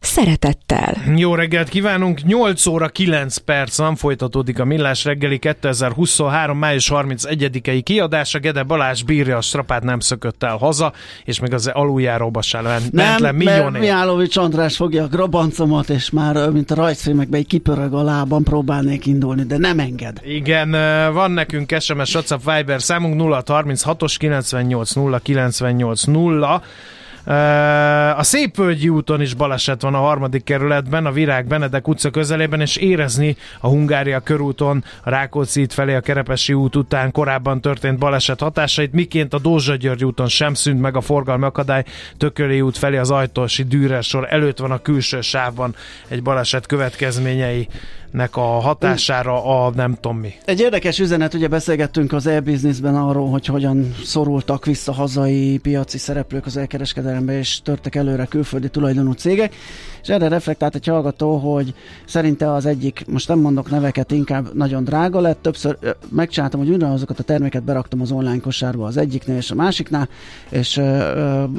Szeretettel. Jó reggelt kívánunk! 8 óra 9 perc van, folytatódik a Millás reggeli 2023. május 31-i kiadása. Gede Balázs bírja a strapát, nem szökött el haza, és még az aluljáróba se ment nem, le mert Miálovics András fogja a grabancomat, és már, mint a rajzfilmekben, egy kipörög a lábam, próbálnék indulni, de nem enged. Igen, van nekünk SMS, WhatsApp, Viber számunk 0 36-os 98 0 98 0 a Szépvölgyi úton is baleset van a harmadik kerületben, a Virág Benedek utca közelében, és érezni a Hungária körúton, a Rákóczi felé a Kerepesi út után korábban történt baleset hatásait, miként a Dózsa György úton sem szűnt meg a forgalmi akadály, Tököli út felé az Ajtósi Dűrer sor előtt van a külső sávban egy baleset következményei nek a hatására a nem tudom mi. Egy érdekes üzenet, ugye beszélgettünk az e-businessben arról, hogy hogyan szorultak vissza hazai piaci szereplők az elkereskedelembe, és törtek előre külföldi tulajdonú cégek, és erre reflektált egy hallgató, hogy szerinte az egyik, most nem mondok neveket, inkább nagyon drága lett, többször megcsináltam, hogy ugyanazokat a terméket beraktam az online kosárba az egyiknél és a másiknál, és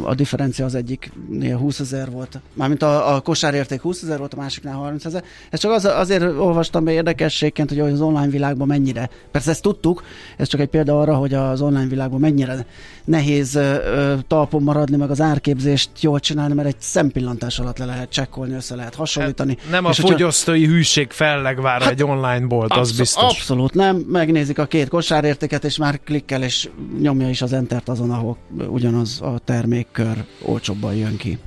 a differencia az egyiknél 20 ezer volt, mármint a, a kosárérték 20 ezer volt, a másiknál 30 ezer. Ez csak az, azért olvastam be érdekességként, hogy az online világban mennyire, persze ezt tudtuk, ez csak egy példa arra, hogy az online világban mennyire nehéz ö, talpon maradni, meg az árképzést jól csinálni, mert egy szempillantás alatt le lehet csekkolni, össze lehet hasonlítani. Hát nem a fogyasztói hogyha... hűség fellegvára hát, egy online bolt, absz- az biztos. Abszolút nem, megnézik a két kosárértéket, és már klikkel, és nyomja is az entert azon, ahol ugyanaz a termékkör olcsóbban jön ki.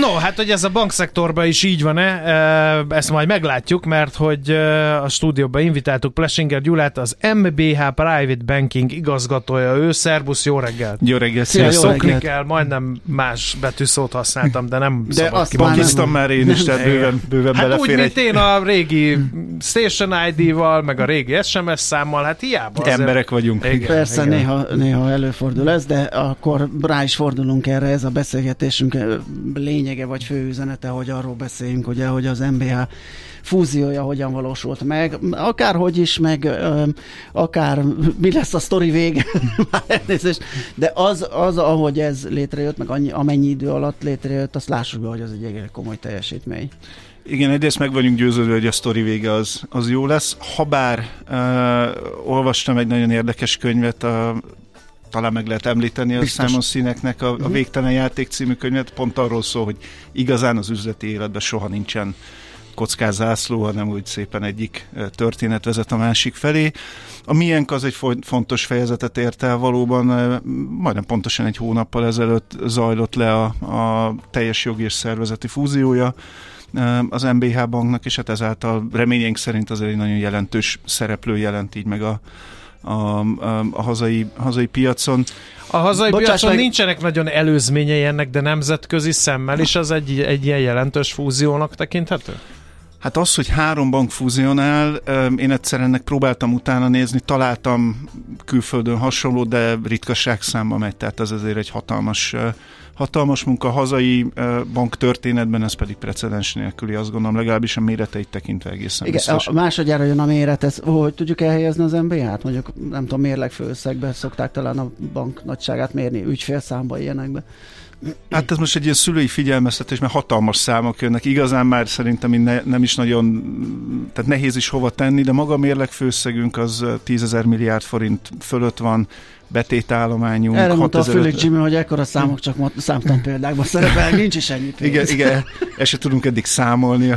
No, hát hogy ez a bankszektorban is így van-e, ezt majd meglátjuk, mert hogy a stúdióba invitáltuk Plesinger Gyulát, az MBH Private Banking igazgatója, ő, szervusz, jó reggelt! Jó reggelt, Szia, Szokni kell, majdnem más betűszót használtam, de nem de szabad azt kimondani. már én is, tehát bőven, bőven hát belefér úgy, egy... mint én a régi Station ID-val, meg a régi SMS számmal, hát hiába. Azért... Emberek vagyunk. Igen, Persze, igen. Néha, néha előfordul ez, de akkor rá is fordulunk erre, ez a beszélgetésünk lényege vagy fő üzenete, hogy arról beszéljünk, ugye, hogy az MBH fúziója hogyan valósult meg, akárhogy is, meg ö, akár mi lesz a sztori vége, de az, az, ahogy ez létrejött, meg annyi, amennyi idő alatt létrejött, azt lássuk be, hogy az egy egész komoly teljesítmény. Igen, egyrészt meg vagyunk győződve, hogy a sztori vége az, az jó lesz. Habár uh, olvastam egy nagyon érdekes könyvet, a, talán meg lehet említeni a. Simon Színeknek a, a mhm. Végtelen Játék című könyvet, pont arról szól, hogy igazán az üzleti életben soha nincsen kockázászló, hanem úgy szépen egyik történet vezet a másik felé. A miénk az egy fontos fejezetet ért el valóban, majdnem pontosan egy hónappal ezelőtt zajlott le a, a teljes jogi és szervezeti fúziója az MBH banknak, és hát ezáltal reményénk szerint azért egy nagyon jelentős szereplő jelent így meg a, a, a, a hazai, hazai piacon. A hazai Bocsáss piacon meg... nincsenek nagyon előzményei ennek, de nemzetközi szemmel is az egy, egy ilyen jelentős fúziónak tekinthető? Hát az, hogy három bank fúzionál, én egyszer ennek próbáltam utána nézni, találtam külföldön hasonló, de ritkaság számba megy, tehát ez azért egy hatalmas, hatalmas munka. A hazai bank történetben ez pedig precedens nélküli, azt gondolom, legalábbis a méreteit tekintve egészen Igen, biztos. A másodjára jön a méret, ez, hogy tudjuk elhelyezni az MBA-t? Mondjuk, nem tudom, mérleg főösszegbe szokták talán a bank nagyságát mérni, ügyfélszámba ilyenekbe. Hát ez most egy ilyen szülői figyelmeztetés, mert hatalmas számok jönnek. Igazán már szerintem ne, nem is nagyon, tehát nehéz is hova tenni, de maga mérleg főszegünk az 10 milliárd forint fölött van, betétállományunk. Erre mondta a Fülük Jimmy, hogy ekkora számok csak számtan példákban szerepel, nincs is ennyi pénz. Igen, igen, ezt se tudunk eddig számolni,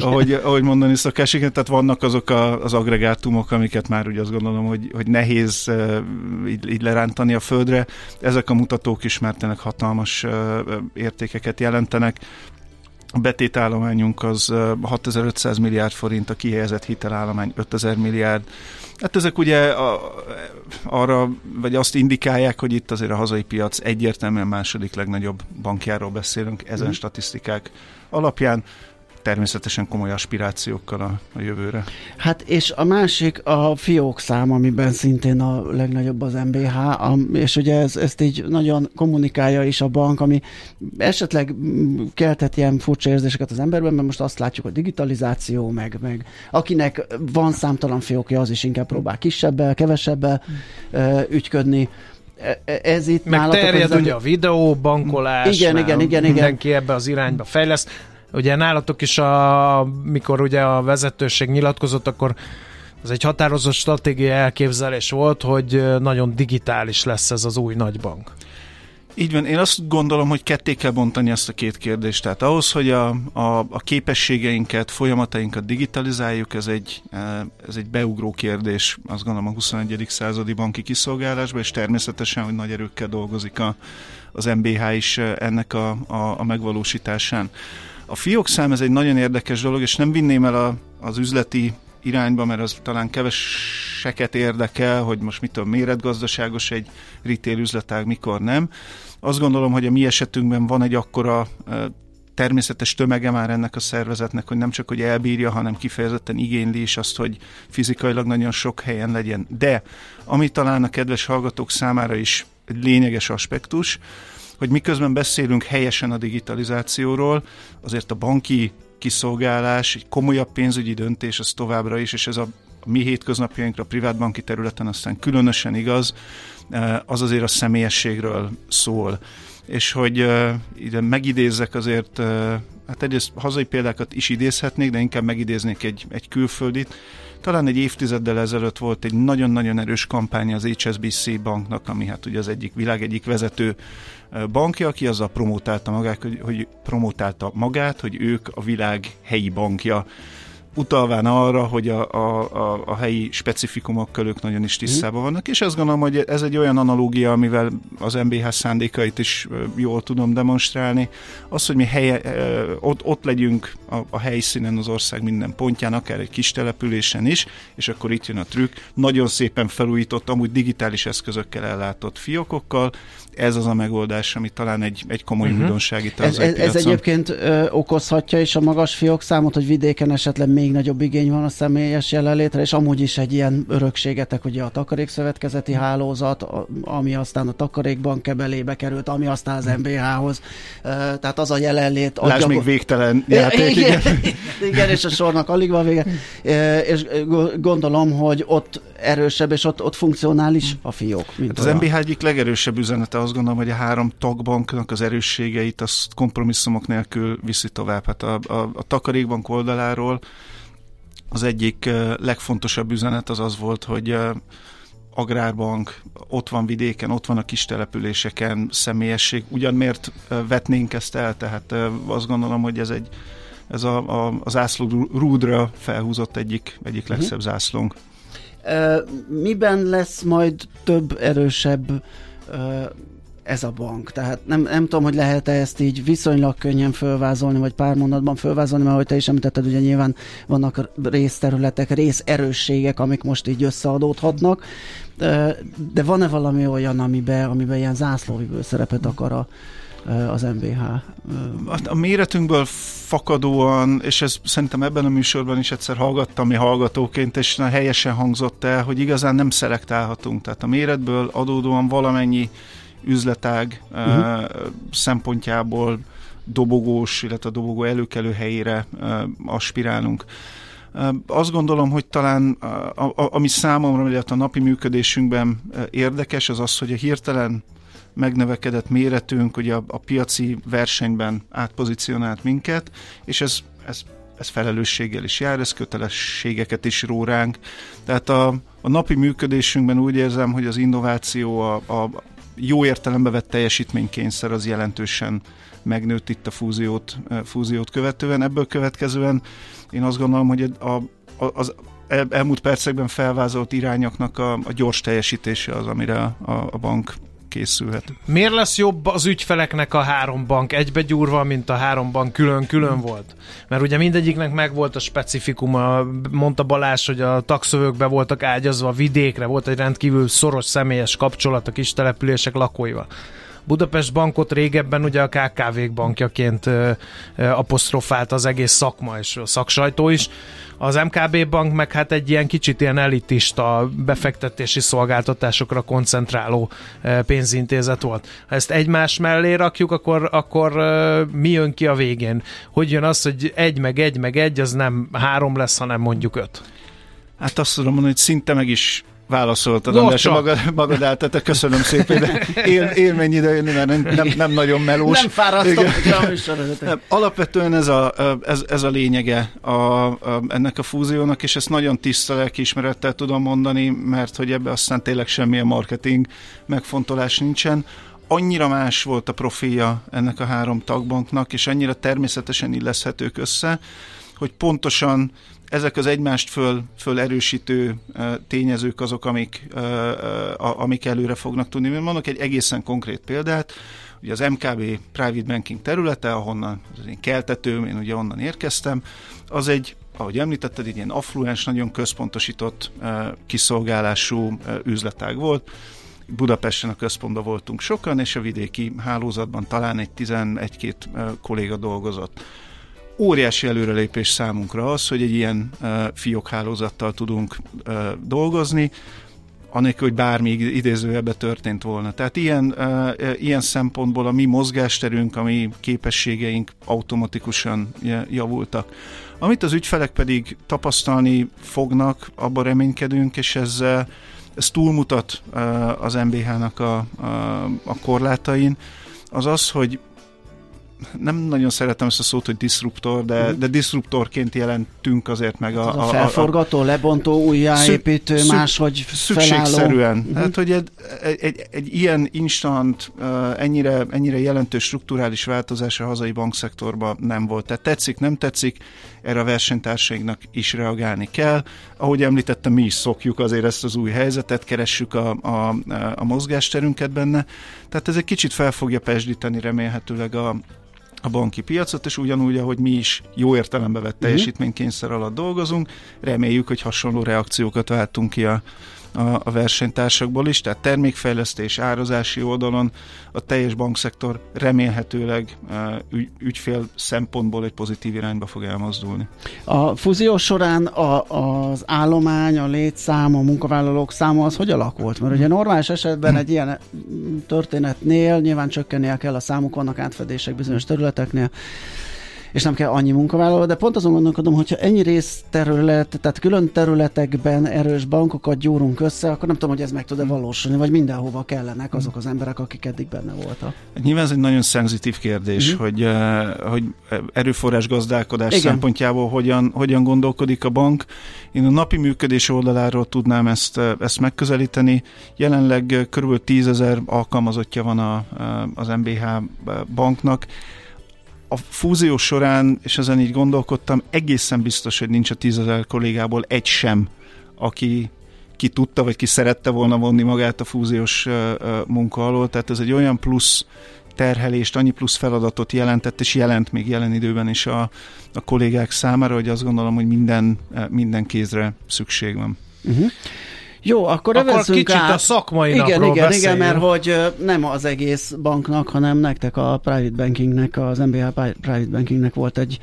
ahogy, ahogy mondani szokás, igen, tehát vannak azok a, az agregátumok, amiket már úgy azt gondolom, hogy, hogy nehéz így, így lerántani a földre. Ezek a mutatók is már tényleg hatalmas uh, értékeket jelentenek a betétállományunk az 6500 milliárd forint, a kihelyezett hitelállomány 5000 milliárd. Hát ezek ugye a, arra, vagy azt indikálják, hogy itt azért a hazai piac egyértelműen második legnagyobb bankjáról beszélünk ezen mm. statisztikák alapján természetesen komoly aspirációkkal a, a jövőre. Hát és a másik a fiók szám, amiben szintén a legnagyobb az MBH, a, és ugye ez, ezt így nagyon kommunikálja is a bank, ami esetleg keltett ilyen furcsa érzéseket az emberben, mert most azt látjuk, hogy digitalizáció, meg, meg akinek van számtalan fiókja, az is inkább próbál kisebbel, kevesebbel mm. ügyködni e, e, ez itt Meg terjed az ugye a videóbankolás, igen, igen, igen, igen. mindenki ebbe az irányba fejleszt. Ugye nálatok is, a, mikor ugye a vezetőség nyilatkozott, akkor ez egy határozott stratégia elképzelés volt, hogy nagyon digitális lesz ez az új nagybank. Így van, én azt gondolom, hogy ketté kell bontani ezt a két kérdést. Tehát ahhoz, hogy a, a, a képességeinket, folyamatainkat digitalizáljuk, ez egy, ez egy beugró kérdés, azt gondolom a 21. századi banki kiszolgálásban, és természetesen, hogy nagy erőkkel dolgozik a, az MBH is ennek a, a, a megvalósításán. A fiókszám ez egy nagyon érdekes dolog, és nem vinném el a, az üzleti irányba, mert az talán keveseket érdekel, hogy most mitől méretgazdaságos egy retail üzletág, mikor nem. Azt gondolom, hogy a mi esetünkben van egy akkora természetes tömege már ennek a szervezetnek, hogy nem csak, hogy elbírja, hanem kifejezetten igényli is azt, hogy fizikailag nagyon sok helyen legyen. De, ami talán a kedves hallgatók számára is egy lényeges aspektus, hogy miközben beszélünk helyesen a digitalizációról, azért a banki kiszolgálás, egy komolyabb pénzügyi döntés, az továbbra is, és ez a mi hétköznapjainkra, a privátbanki területen aztán különösen igaz, eh, az azért a személyességről szól. És hogy uh, ide megidézzek azért, uh, hát egyrészt hazai példákat is idézhetnék, de inkább megidéznék egy, egy külföldit. Talán egy évtizeddel ezelőtt volt egy nagyon-nagyon erős kampány az HSBC banknak, ami hát ugye az egyik világ egyik vezető bankja, aki azzal promotálta magát, hogy, hogy promotálta magát, hogy ők a világ helyi bankja utalván arra, hogy a, a, a, a helyi specifikumokkal ők nagyon is tisztában mhm. vannak, és azt gondolom, hogy ez egy olyan analógia, amivel az MBH szándékait is jól tudom demonstrálni. Az, hogy mi helye, ott, ott legyünk a, a helyszínen az ország minden pontján, akár egy kis településen is, és akkor itt jön a trükk, nagyon szépen felújított, amúgy digitális eszközökkel ellátott fiókokkal, ez az a megoldás, ami talán egy, egy komoly uh-huh. újdonság itt ez, ez, ez egyébként ö, okozhatja is a magas fiókszámot, hogy vidéken esetleg még nagyobb igény van a személyes jelenlétre, és amúgy is egy ilyen örökségetek, ugye a takarékszövetkezeti hálózat, ami aztán a takarékban kebelébe került, ami aztán az MBH-hoz. Tehát az a jelenlét... Lásd adja... még végtelen játék. Igen, igen. igen, és a sornak alig van vége. És gondolom, hogy ott erősebb, és ott, ott funkcionális a fiók. Hát az MBH egyik legerősebb üzenete, azt gondolom, hogy a három tagbanknak az erősségeit azt kompromisszumok nélkül viszi tovább. Hát a, a, a takarékbank oldaláról az egyik legfontosabb üzenet az az volt, hogy agrárbank, ott van vidéken, ott van a kis településeken, személyesség. Ugyan miért vetnénk ezt el? Tehát azt gondolom, hogy ez egy ez a, a, az ászló rúdra felhúzott egyik, egyik mhm. legszebb zászlónk. Miben lesz majd több, erősebb ez a bank. Tehát nem, nem tudom, hogy lehet-e ezt így viszonylag könnyen fölvázolni, vagy pár mondatban fölvázolni, mert ahogy te is említetted, ugye nyilván vannak részterületek, részerősségek, amik most így összeadódhatnak, de van-e valami olyan, amiben, amiben ilyen zászlóvivő szerepet akar a, az MBH. A méretünkből fakadóan, és ez szerintem ebben a műsorban is egyszer hallgattam mi hallgatóként, és helyesen hangzott el, hogy igazán nem szelektálhatunk. Tehát a méretből adódóan valamennyi üzletág uh-huh. szempontjából dobogós, illetve a dobogó előkelő helyére aspirálunk. Azt gondolom, hogy talán ami számomra, illetve a napi működésünkben érdekes, az az, hogy a hirtelen megnövekedett méretünk ugye a, a piaci versenyben átpozícionált minket, és ez, ez, ez felelősséggel is jár, ez kötelességeket is ró ránk. Tehát a, a napi működésünkben úgy érzem, hogy az innováció, a, a jó értelembe vett teljesítménykényszer az jelentősen megnőtt itt a fúziót, fúziót követően. Ebből következően én azt gondolom, hogy a, a, az elmúlt percekben felvázolt irányoknak a, a gyors teljesítése az, amire a, a bank készülhet. Miért lesz jobb az ügyfeleknek a három bank egybegyúrva, mint a három bank külön-külön volt? Mert ugye mindegyiknek megvolt a specifikuma, mondta Balázs, hogy a takszövőkbe voltak ágyazva vidékre, volt egy rendkívül szoros személyes kapcsolat a kis települések lakóival. Budapest bankot régebben ugye a KKV-k bankjaként apostrofált az egész szakma és a szaksajtó is. Az MKB bank meg hát egy ilyen kicsit ilyen elitista befektetési szolgáltatásokra koncentráló pénzintézet volt. Ha ezt egymás mellé rakjuk, akkor, akkor mi jön ki a végén? Hogy jön az, hogy egy meg egy meg egy, az nem három lesz, hanem mondjuk öt? Hát azt tudom mondani, hogy szinte meg is válaszoltad, András, csak. magad, magad által, köszönöm szépen, de él, élmény ide jönni, mert nem, nem, nem nagyon melós. Nem hogy a alapvetően ez a, ez, ez a lényege a, a, ennek a fúziónak, és ezt nagyon tiszta lelkiismerettel tudom mondani, mert hogy ebbe aztán tényleg semmilyen marketing megfontolás nincsen. Annyira más volt a profilja ennek a három tagbanknak, és annyira természetesen illeszhetők össze, hogy pontosan ezek az egymást föl, föl erősítő tényezők azok, amik, amik előre fognak tudni. Én mondok egy egészen konkrét példát, ugye az MKB Private Banking területe, ahonnan az én keltetőm, én ugye onnan érkeztem, az egy, ahogy említetted, egy ilyen affluens, nagyon központosított kiszolgálású üzletág volt. Budapesten a központban voltunk sokan, és a vidéki hálózatban talán egy 11-2 uh, kolléga dolgozott óriási előrelépés számunkra az, hogy egy ilyen fiókhálózattal tudunk dolgozni, anélkül, hogy bármi idézőjebbe történt volna. Tehát ilyen, ilyen szempontból a mi mozgásterünk, a mi képességeink automatikusan javultak. Amit az ügyfelek pedig tapasztalni fognak, abban reménykedünk, és ez, ez túlmutat az MBH-nak a, a, a korlátain, az az, hogy nem nagyon szeretem ezt a szót, hogy disruptor, de, mm. de disruptorként jelentünk azért meg a... a, a felforgató, a, lebontó, újjáépítő, szük, máshogy Szükségszerűen. Felálló. Hát, hogy egy, egy, egy, egy ilyen instant, ennyire, ennyire jelentős strukturális változás a hazai bankszektorban nem volt. Tehát tetszik, nem tetszik, erre a versenytársainknak is reagálni kell. Ahogy említettem, mi is szokjuk azért ezt az új helyzetet, keressük a, a, a mozgásterünket benne. Tehát ez egy kicsit fel fogja pesdíteni remélhetőleg a, a banki piacot, és ugyanúgy, ahogy mi is jó értelembe vett teljesítménykényszer alatt dolgozunk, reméljük, hogy hasonló reakciókat váltunk ki a, a, a versenytársakból is, tehát termékfejlesztés, árazási oldalon a teljes bankszektor remélhetőleg ügy, ügyfél szempontból egy pozitív irányba fog elmozdulni. A fúzió során a, az állomány, a létszám, a munkavállalók száma az hogy alakult? Mert ugye normális esetben egy ilyen történetnél nyilván csökkennie kell a számuk, vannak átfedések bizonyos területeknél, és nem kell annyi munkavállaló, de pont azon gondolkodom, hogyha ennyi részterület, tehát külön területekben erős bankokat gyúrunk össze, akkor nem tudom, hogy ez meg tud-e valósulni, vagy mindenhova kellenek azok az emberek, akik eddig benne voltak. Nyilván ez egy nagyon szenzitív kérdés, uh-huh. hogy, uh, hogy erőforrás gazdálkodás Igen. szempontjából hogyan, hogyan gondolkodik a bank. Én a napi működés oldaláról tudnám ezt, ezt megközelíteni. Jelenleg kb. 10 ezer alkalmazottja van a, az MBH banknak a fúzió során, és ezen így gondolkodtam, egészen biztos, hogy nincs a tízezer kollégából egy sem, aki ki tudta, vagy ki szerette volna vonni magát a fúziós munka alól, tehát ez egy olyan plusz terhelést, annyi plusz feladatot jelentett, és jelent még jelen időben is a, a kollégák számára, hogy azt gondolom, hogy minden, minden kézre szükség van. Uh-huh. Jó, akkor, akkor kicsit át. a szakmai igen, napról igen, beszéljünk. igen, mert hogy nem az egész banknak, hanem nektek a private bankingnek, az MBA private bankingnek volt egy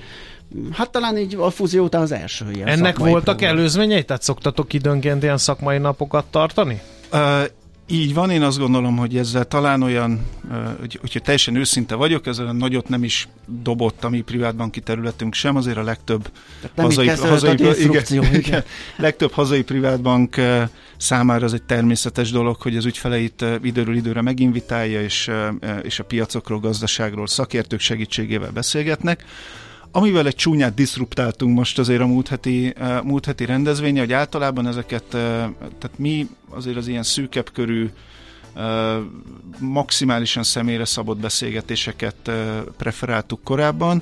Hát talán így a fúzió után az első ilyen Ennek voltak program. előzményei? Tehát szoktatok időnként ilyen szakmai napokat tartani? Uh, így van, én azt gondolom, hogy ezzel talán olyan, hogy, hogyha teljesen őszinte vagyok, ezzel nagyot nem is dobott a mi privátbanki területünk sem, azért a legtöbb nem hazai, hazai, a igen, igen. igen, legtöbb hazai privátbank számára az egy természetes dolog, hogy az ügyfeleit időről időre meginvitálja, és, és a piacokról, gazdaságról szakértők segítségével beszélgetnek. Amivel egy csúnyát diszruptáltunk most azért a múlt heti, uh, múlt heti rendezvénye, hogy általában ezeket, uh, tehát mi azért az ilyen szűkebb körű, uh, maximálisan személyre szabott beszélgetéseket preferáltuk korábban.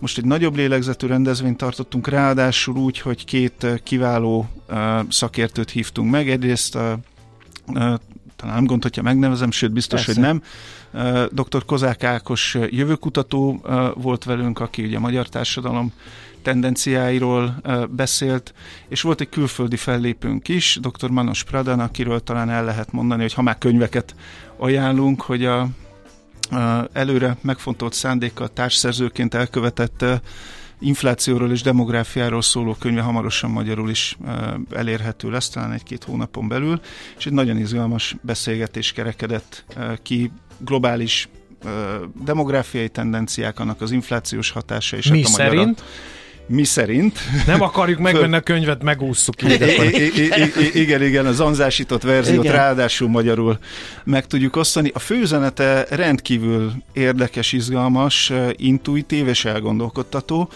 Most egy nagyobb lélegzetű rendezvényt tartottunk, ráadásul úgy, hogy két kiváló szakértőt hívtunk meg. Egyrészt talán nem gond, hogyha megnevezem, sőt biztos, Persze. hogy nem. Dr. Kozák Ákos jövőkutató volt velünk, aki ugye a magyar társadalom tendenciáiról beszélt, és volt egy külföldi fellépőnk is, dr. Manos Pradan, akiről talán el lehet mondani, hogy ha már könyveket ajánlunk, hogy a előre megfontolt szándékkal társszerzőként elkövetett inflációról és demográfiáról szóló könyve hamarosan magyarul is elérhető lesz, talán egy-két hónapon belül, és egy nagyon izgalmas beszélgetés kerekedett ki globális demográfiai tendenciák, annak az inflációs hatása és Mi hát a szerint? mi szerint. Nem akarjuk megvenni a könyvet, megússzuk Igen, igen, a zanzásított verziót igen. ráadásul magyarul meg tudjuk osztani. A főzenete rendkívül érdekes, izgalmas, intuitív és elgondolkodtató.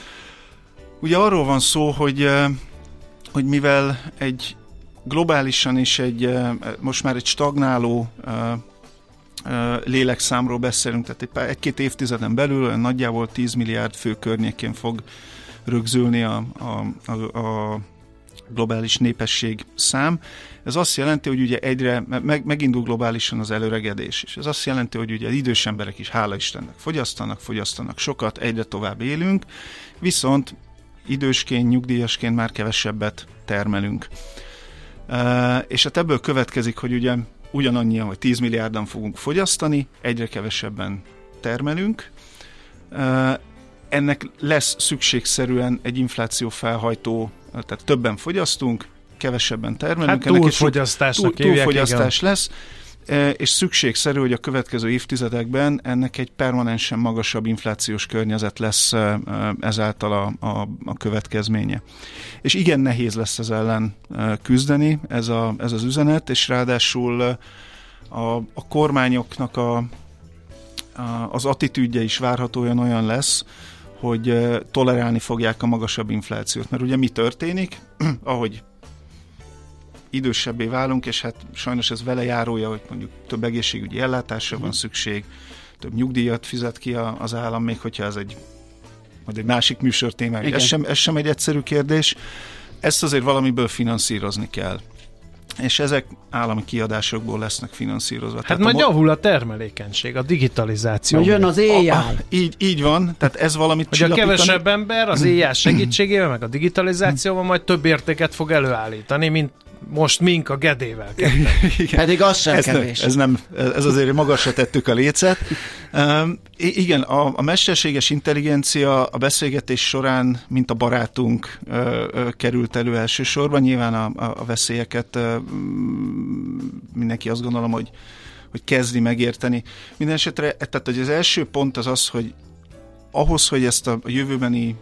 Ugye arról van szó, hogy, hogy mivel egy globálisan is egy, most már egy stagnáló lélekszámról beszélünk, tehát egy-két évtizeden belül nagyjából 10 milliárd fő környékén fog rögzülni a, a, a, a globális népesség szám. Ez azt jelenti, hogy ugye egyre meg, megindul globálisan az előregedés, és ez azt jelenti, hogy ugye idős emberek is, hála Istennek, fogyasztanak, fogyasztanak sokat, egyre tovább élünk, viszont idősként, nyugdíjasként már kevesebbet termelünk. Uh, és hát ebből következik, hogy ugye ugyanannyian, vagy 10 milliárdan fogunk fogyasztani, egyre kevesebben termelünk, ennek lesz szükségszerűen egy infláció felhajtó, tehát többen fogyasztunk, kevesebben termelünk. Hát túlfogyasztásnak túl, túlfogyasztás lesz, e, és szükségszerű, hogy a következő évtizedekben ennek egy permanensen magasabb inflációs környezet lesz e, e, ezáltal a, a, a következménye. És igen nehéz lesz ez ellen küzdeni, ez, a, ez az üzenet, és ráadásul a, a kormányoknak a, a, az attitűdje is várhatóan olyan lesz, hogy tolerálni fogják a magasabb inflációt. Mert ugye mi történik, ahogy idősebbé válunk, és hát sajnos ez vele járója, hogy mondjuk több egészségügyi ellátásra van szükség, több nyugdíjat fizet ki az állam, még hogyha ez egy majd egy másik műsor témája. Ez sem, ez sem egy egyszerű kérdés. Ezt azért valamiből finanszírozni kell és ezek állami kiadásokból lesznek finanszírozva. Hát Tehát majd mo- javul a termelékenység, a digitalizáció. Hogy jön az AI. A, így, így van, tehát ez valamit Hogy a kevesebb ember az AI segítségével, meg a digitalizációval majd több értéket fog előállítani, mint most mink a gedével. Pedig az sem ez kevés. Nem, ez, nem, ez azért magasra tettük a lécet. Um, igen, a, a mesterséges intelligencia a beszélgetés során, mint a barátunk uh, uh, került elő elsősorban. Nyilván a, a, a veszélyeket uh, mindenki azt gondolom, hogy hogy kezdi megérteni. Mindenesetre, tehát hogy az első pont az az, hogy ahhoz, hogy ezt a jövőbeni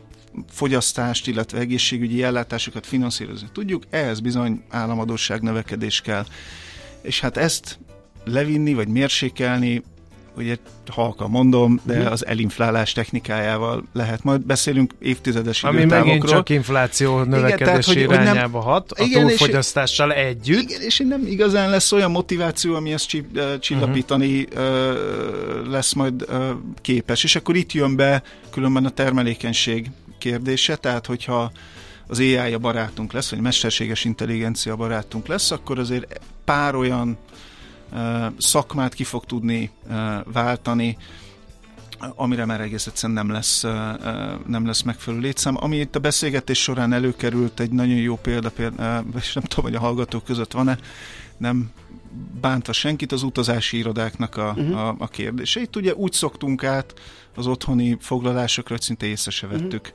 fogyasztást, illetve egészségügyi ellátásokat finanszírozni tudjuk, ehhez bizony államadóság növekedés kell. És hát ezt levinni, vagy mérsékelni, ugye halka mondom, de mhm. az elinflálás technikájával lehet. Majd beszélünk évtizedes Ami időtávokról. megint csak infláció növekedés igen, tehát, irányába nem, hat, a igen, túlfogyasztással és, együtt. Igen, és nem igazán lesz olyan motiváció, ami ezt csillapítani uh-huh. lesz majd képes. És akkor itt jön be különben a termelékenység kérdése, tehát hogyha az AI a barátunk lesz, vagy mesterséges intelligencia barátunk lesz, akkor azért pár olyan szakmát ki fog tudni váltani, amire már egész egyszerűen nem lesz, nem lesz megfelelő létszám. Ami itt a beszélgetés során előkerült, egy nagyon jó példa, példa és nem tudom, hogy a hallgatók között van-e, nem bántva senkit, az utazási irodáknak a, uh-huh. a, a kérdése. Itt ugye úgy szoktunk át az otthoni foglalásokra, szinte észre se vettük.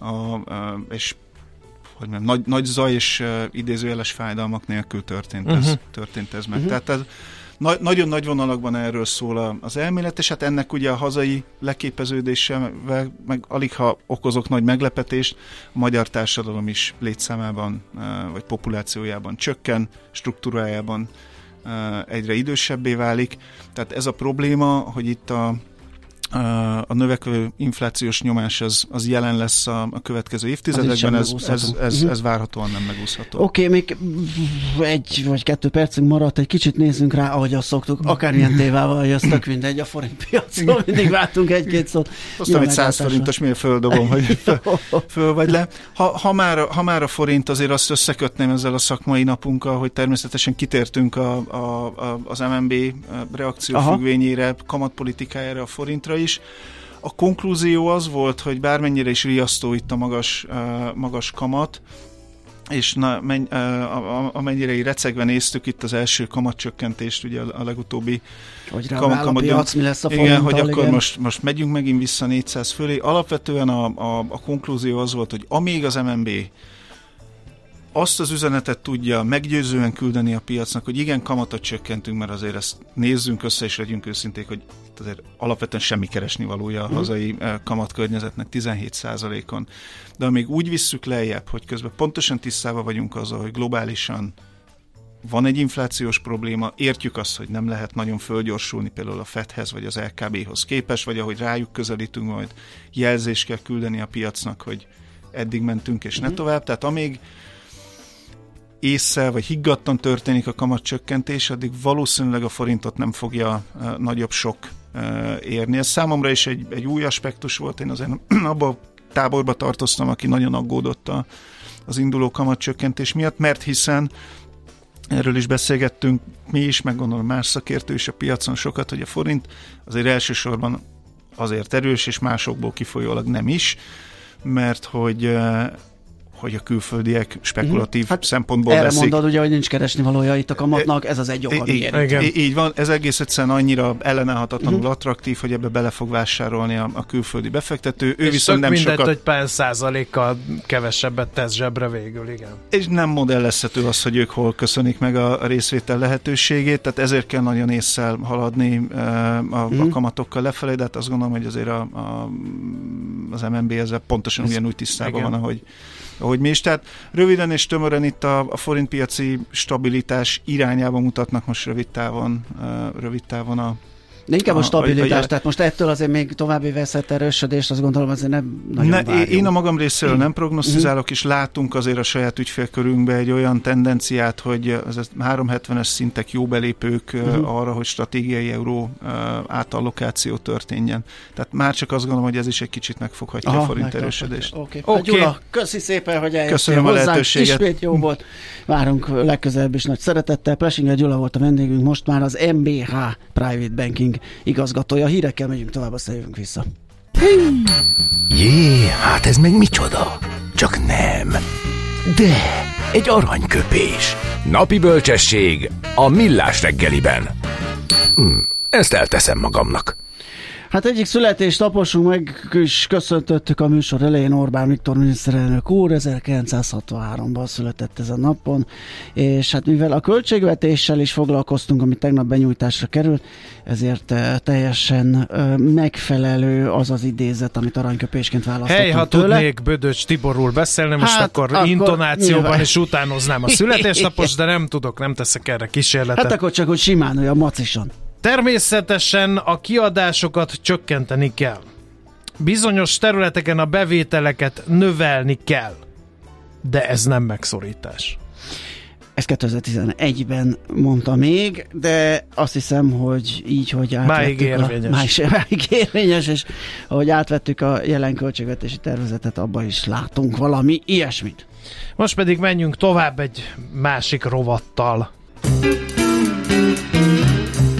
Uh-huh. A, a, és hogy mondjam, nagy, nagy zaj és uh, idézőjeles fájdalmak nélkül történt ez, uh-huh. történt ez meg. Uh-huh. Tehát ez, na, nagyon nagy vonalakban erről szól az elmélet, és hát ennek ugye a hazai leképeződése, meg alig ha okozok nagy meglepetést, a magyar társadalom is létszámában, vagy populációjában csökken, struktúrájában egyre idősebbé válik. Tehát ez a probléma, hogy itt a a növekvő inflációs nyomás az, az jelen lesz a, a következő évtizedekben, ez, ez, ez, mhm. ez várhatóan nem megúszható. Oké, okay, még egy vagy kettő percünk maradt, egy kicsit nézzünk rá, ahogy azt szoktuk, akármilyen tévával, az tök mindegy, a forint piacon mindig váltunk egy-két szót. Aztán egy 100 forintos, miért földobom, hogy föl, föl vagy le. Ha, ha, már, ha már a forint, azért azt összekötném ezzel a szakmai napunkkal, hogy természetesen kitértünk a, a, a, az MNB reakció Aha. függvényére, kamatpolitikájára a forintra is. A konklúzió az volt, hogy bármennyire is riasztó itt a magas, magas kamat, és na, menny, amennyire így recegve néztük itt az első kamatcsökkentést, ugye a, legutóbbi hogy kam, kamat, piac, mi lesz a Igen, hogy igen. akkor most, most megyünk megint vissza 400 fölé. Alapvetően a, a, a konklúzió az volt, hogy amíg az MNB azt az üzenetet tudja meggyőzően küldeni a piacnak, hogy igen, kamatot csökkentünk, mert azért ezt nézzünk össze, és legyünk őszinték, hogy azért alapvetően semmi keresni valója a mhm. hazai eh, kamatkörnyezetnek 17%-on. De amíg úgy visszük lejjebb, hogy közben pontosan tisztában vagyunk azzal, hogy globálisan van egy inflációs probléma, értjük azt, hogy nem lehet nagyon fölgyorsulni például a FED-hez vagy az LKB-hoz képes, vagy ahogy rájuk közelítünk, majd jelzést kell küldeni a piacnak, hogy eddig mentünk és ne mhm. tovább. Tehát amíg észre vagy higgadtan történik a kamatcsökkentés, addig valószínűleg a forintot nem fogja nagyobb sok érni. Ez számomra is egy, egy új aspektus volt, én azért abban a táborba tartoztam, aki nagyon aggódott a, az induló kamatcsökkentés miatt, mert hiszen erről is beszélgettünk mi is, meg gondolom más szakértő is a piacon sokat, hogy a forint azért elsősorban azért erős, és másokból kifolyólag nem is, mert hogy hogy a külföldiek spekulatív uh-huh. hát szempontból erre veszik. mondod ugye, hogy nincs keresni valója itt a kamatnak, ez az egy ok, ami igen. Így van, ez egész egyszerűen annyira ellenállhatatlanul uh-huh. attraktív, hogy ebbe bele fog vásárolni a, a külföldi befektető. Ő és viszont nem mindegy, sokat... hogy pár százalékkal kevesebbet tesz zsebre végül, igen. És nem modellezhető az, hogy ők hol köszönik meg a, a részvétel lehetőségét, tehát ezért kell nagyon észsel haladni a, a, uh-huh. a kamatokkal lefelé, de hát azt gondolom, hogy azért a, a, az MNB ezzel pontosan ez, ugyanúgy tisztában igen. van, ahogy ahogy mi is. Tehát röviden és tömören itt a, a forintpiaci stabilitás irányába mutatnak most rövid távon, rövid távon a, de inkább a, stabilitás, a, a, tehát most ettől azért még további veszett erősödést, azt gondolom azért nem nagyon ne, várjunk. Én a magam részéről nem prognosztizálok, és látunk azért a saját ügyfélkörünkbe egy olyan tendenciát, hogy az 370-es szintek jó belépők uh-huh. arra, hogy stratégiai euró átallokáció történjen. Tehát már csak azt gondolom, hogy ez is egy kicsit megfoghatja Aha, a forint erősödést. Oké, okay. okay. Gyula, köszi szépen, hogy eljöttél Köszönöm hozzánk. a lehetőséget. Ismét jó volt. Várunk legközelebb is nagy szeretettel. Plesinger Gyula volt a vendégünk, most már az MBH Private Banking igazgatója. Hírekkel megyünk tovább, aztán jövünk vissza. Jé, hát ez meg micsoda? Csak nem. De, egy aranyköpés. Napi bölcsesség a millás reggeliben. Hm, ezt elteszem magamnak. Hát egyik születésnaposunk meg is köszöntöttük a műsor elején Orbán Viktor miniszterelnök úr, 1963-ban született ez a napon, és hát mivel a költségvetéssel is foglalkoztunk, ami tegnap benyújtásra került, ezért uh, teljesen uh, megfelelő az az idézet, amit aranyköpésként választottunk Hely, ha tőle. tudnék Bödöcs Tiborul beszélni, most hát, akkor, akkor intonációban nyilván. is utánoznám a születésnapos, de nem tudok, nem teszek erre kísérletet. Hát akkor csak, hogy simán, hogy a macison. Természetesen a kiadásokat csökkenteni kell. Bizonyos területeken a bevételeket növelni kell. De ez nem megszorítás. Ezt 2011-ben mondta még, de azt hiszem, hogy így, hogy átvettük érvényes. A, máig, máig érvényes, és ahogy átvettük a jelen költségvetési tervezetet, abban is látunk valami ilyesmit. Most pedig menjünk tovább egy másik rovattal.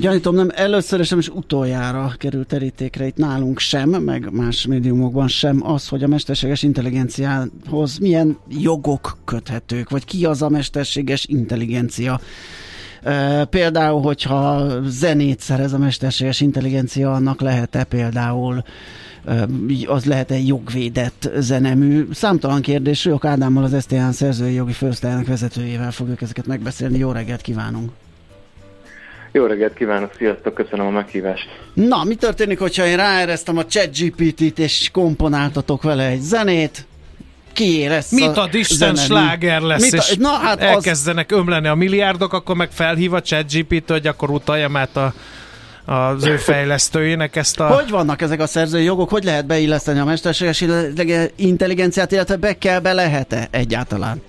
Gyanítom, nem először sem is utoljára került terítékre itt nálunk sem, meg más médiumokban sem az, hogy a mesterséges intelligenciához milyen jogok köthetők, vagy ki az a mesterséges intelligencia. Például, hogyha zenét szerez a mesterséges intelligencia, annak lehet-e például az lehet egy jogvédett zenemű. Számtalan kérdés, Jók Ádámmal az STH szerzői jogi főosztályának vezetőjével fogjuk ezeket megbeszélni. Jó reggelt kívánunk! Jó reggelt kívánok, sziasztok, köszönöm a meghívást. Na, mi történik, hogyha én ráeresztem a ChatGPT-t és komponáltatok vele egy zenét? Ki lesz Mit ad Isten sláger lesz, Mit a, és na, hát elkezdenek az... ömleni a milliárdok, akkor meg felhív a ChatGPT, hogy akkor utaljam át a az ő fejlesztőjének ezt a... Hogy vannak ezek a szerzői jogok? Hogy lehet beilleszteni a mesterséges intelligenciát, illetve be kell, be lehet-e egyáltalán?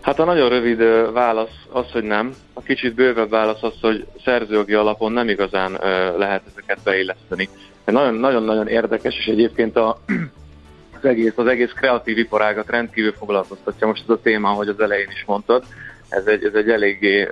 Hát a nagyon rövid válasz az, hogy nem. A kicsit bővebb válasz az, hogy szerzőjogi alapon nem igazán lehet ezeket beilleszteni. Nagyon-nagyon érdekes, és egyébként a, az, egész, az egész kreatív iparágat rendkívül foglalkoztatja. Most ez a téma, ahogy az elején is mondtad, ez egy, ez egy eléggé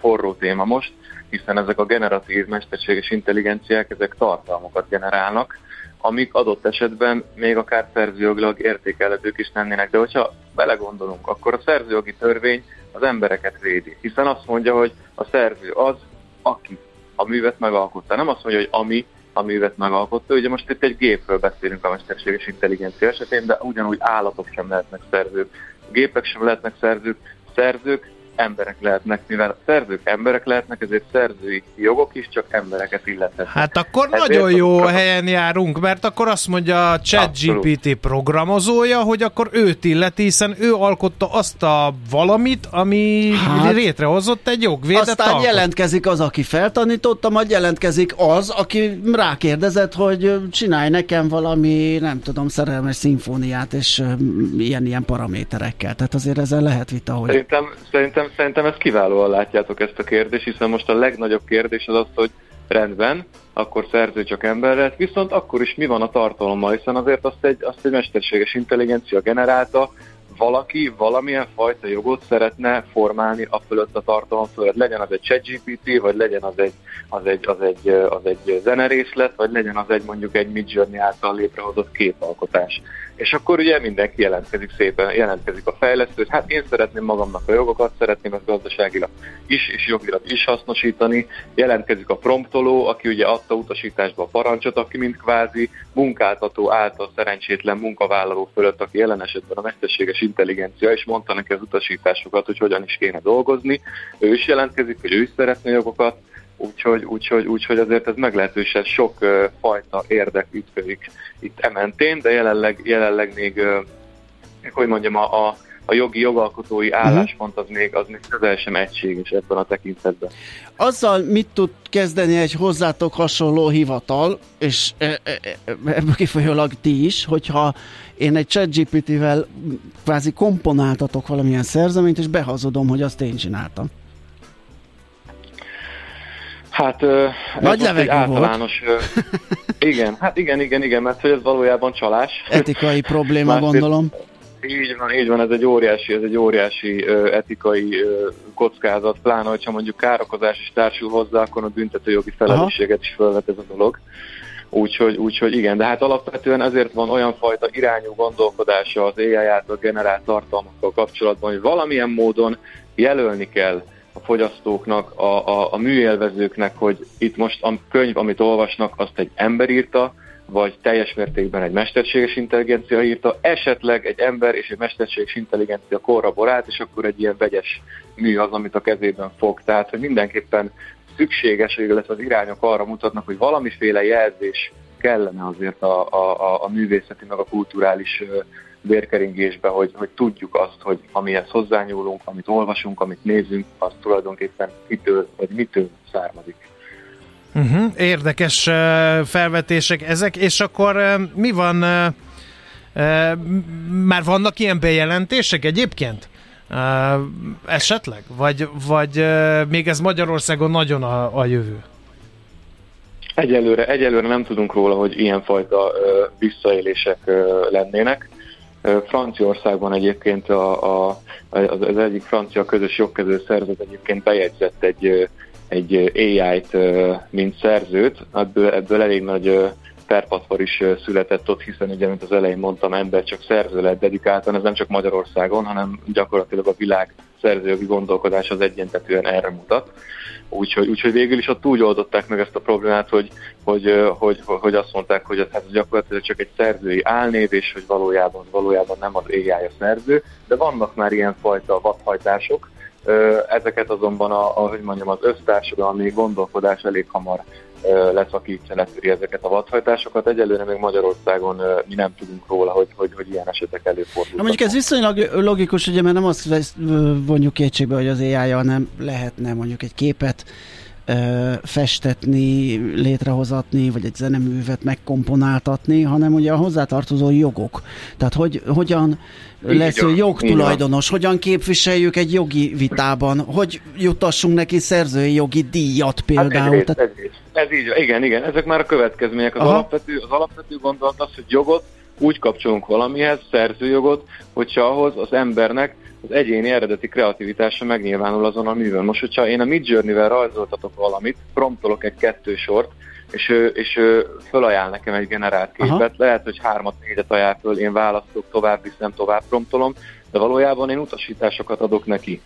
forró téma most, hiszen ezek a generatív mesterséges intelligenciák, ezek tartalmakat generálnak, amik adott esetben még akár szerzőjogilag értékelhetők is lennének. De hogyha belegondolunk, akkor a szerzőjogi törvény az embereket védi, hiszen azt mondja, hogy a szerző az, aki a művet megalkotta. Nem azt mondja, hogy ami a művet megalkotta. Ugye most itt egy gépről beszélünk a mesterséges intelligencia esetén, de ugyanúgy állatok sem lehetnek szerzők, gépek sem lehetnek szerzők, szerzők emberek lehetnek, mivel szerzők emberek lehetnek, ezért szerzői jogok is csak embereket illetnek. Hát akkor ezért nagyon jó program... helyen járunk, mert akkor azt mondja a ChatGPT programozója, hogy akkor őt illeti, hiszen ő alkotta azt a valamit, ami hát, létrehozott egy jogvédett Aztán alkot. jelentkezik az, aki feltanította, majd jelentkezik az, aki rákérdezett, hogy csinálj nekem valami, nem tudom, szerelmes szimfóniát, és ilyen-ilyen paraméterekkel. Tehát azért ezzel lehet vita, hogy... Szerintem, szerintem szerintem ezt kiválóan látjátok ezt a kérdést, hiszen most a legnagyobb kérdés az az, hogy rendben, akkor szerző csak ember lett, viszont akkor is mi van a tartalommal, hiszen azért azt egy, azt egy mesterséges intelligencia generálta, valaki valamilyen fajta jogot szeretne formálni a fölött a tartalom fölött. Legyen az egy ChatGPT, vagy legyen az egy, az egy, az egy, az egy zenerészlet, vagy legyen az egy mondjuk egy Midjourney által létrehozott képalkotás. És akkor ugye mindenki jelentkezik szépen, jelentkezik a fejlesztő, hát én szeretném magamnak a jogokat, szeretném ezt gazdaságilag is és jogilag is hasznosítani, jelentkezik a promptoló, aki ugye adta utasításba a parancsot, aki mint kvázi munkáltató által szerencsétlen munkavállaló fölött, aki jelen esetben a mesterséges intelligencia, és mondta neki az utasításokat, hogy hogyan is kéne dolgozni. Ő is jelentkezik, hogy ő is szeretne jogokat, úgyhogy, úgyhogy, úgyhogy azért ez meglehetősen sok uh, fajta érdek ütközik itt ementén, de jelenleg, jelenleg még, uh, hogy mondjam, a, a a jogi jogalkotói mhm. álláspont az még, az még közel sem egységes ebben a tekintetben. Azzal mit tud kezdeni egy hozzátok hasonló hivatal, és e, e, e, ebből kifolyólag ti is, hogyha én egy ChatGPT-vel kvázi komponáltatok valamilyen szerzeményt, és behazudom, hogy azt én csináltam. Hát Nagy ez egy általános... igen, hát igen, igen, igen, mert hogy ez valójában csalás. Etikai probléma, gondolom. Így van, így van, ez egy óriási, ez egy óriási uh, etikai uh, kockázat, pláne, hogyha mondjuk károkozás is társul hozzá, akkor a büntetőjogi felelősséget Aha. is felvet ez a dolog. Úgyhogy, úgyhogy igen, de hát alapvetően ezért van olyan fajta irányú gondolkodása az AI által generált tartalmakkal kapcsolatban, hogy valamilyen módon jelölni kell a fogyasztóknak, a, a, a műélvezőknek, hogy itt most a könyv, amit olvasnak, azt egy ember írta, vagy teljes mértékben egy mesterséges intelligencia írta, esetleg egy ember és egy mesterséges intelligencia korraborált, és akkor egy ilyen vegyes mű az, amit a kezében fog. Tehát, hogy mindenképpen szükséges, illetve az irányok arra mutatnak, hogy valamiféle jelzés kellene azért a, a, a művészeti, meg a kulturális vérkeringésbe, hogy, hogy tudjuk azt, hogy amihez hozzányúlunk, amit olvasunk, amit nézünk, az tulajdonképpen kitől, vagy mitől származik. Uh-huh, érdekes uh, felvetések ezek, és akkor uh, mi van, uh, uh, már vannak ilyen bejelentések egyébként? Uh, esetleg? Vagy, vagy uh, még ez Magyarországon nagyon a, a jövő? Egyelőre, egyelőre nem tudunk róla, hogy ilyenfajta uh, visszaélések uh, lennének. Franciaországban egyébként a, a, az egyik francia közös jogkező szervezet egyébként bejegyzett egy, egy AI-t, mint szerzőt. Ebből, ebből elég nagy perpatvar is született ott, hiszen ugye, mint az elején mondtam, ember csak szerző lett dedikáltan, ez nem csak Magyarországon, hanem gyakorlatilag a világ szerzőjogi gondolkodás az egyentetően erre mutat. Úgyhogy, úgyhogy végül is ott úgy oldották meg ezt a problémát, hogy, hogy, hogy, hogy azt mondták, hogy ez hát gyakorlatilag csak egy szerzői álnév, és hogy valójában, valójában nem az AI a szerző, de vannak már ilyen fajta vadhajtások, Ezeket azonban, a, a, hogy mondjam, az össztársadalmi gondolkodás elég hamar leszakítja, letöri ezeket a vadhajtásokat. Egyelőre még Magyarországon mi nem tudunk róla, hogy, hogy, hogy ilyen esetek előfordulnak. Na mondjuk ez viszonylag logikus, ugye, mert nem azt vonjuk kétségbe, hogy az ai nem lehetne mondjuk egy képet festetni, létrehozatni, vagy egy zeneművet megkomponáltatni, hanem ugye a hozzátartozó jogok. Tehát hogy, hogyan lesz ő jogtulajdonos, hogyan képviseljük egy jogi vitában, hogy jutassunk neki szerzői jogi díjat például. Hát ez, ez, ez, ez így, igen, igen, ezek már a következmények. Az alapvető, az alapvető gondolat az, hogy jogot úgy kapcsolunk valamihez, szerzőjogot, hogyha ahhoz az embernek az egyéni eredeti kreativitása megnyilvánul azon a művön. Most, hogyha én a Midjourney-vel rajzoltatok valamit, promptolok egy kettő sort, és ő, és ő fölajánl nekem egy generált képet, Aha. lehet, hogy hármat, négyet ajánl föl, én választok, tovább viszem, tovább promptolom, de valójában én utasításokat adok neki.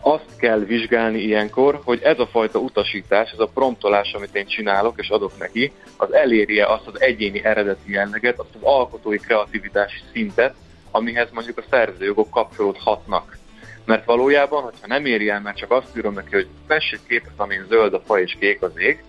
Azt kell vizsgálni ilyenkor, hogy ez a fajta utasítás, ez a promptolás, amit én csinálok és adok neki, az elérje azt az egyéni eredeti jelleget, azt az alkotói kreativitási szintet, amihez mondjuk a szerzőjogok kapcsolódhatnak. Mert valójában, hogyha nem éri el, mert csak azt írom neki, hogy egy képet, amin zöld a fa és kék az ég,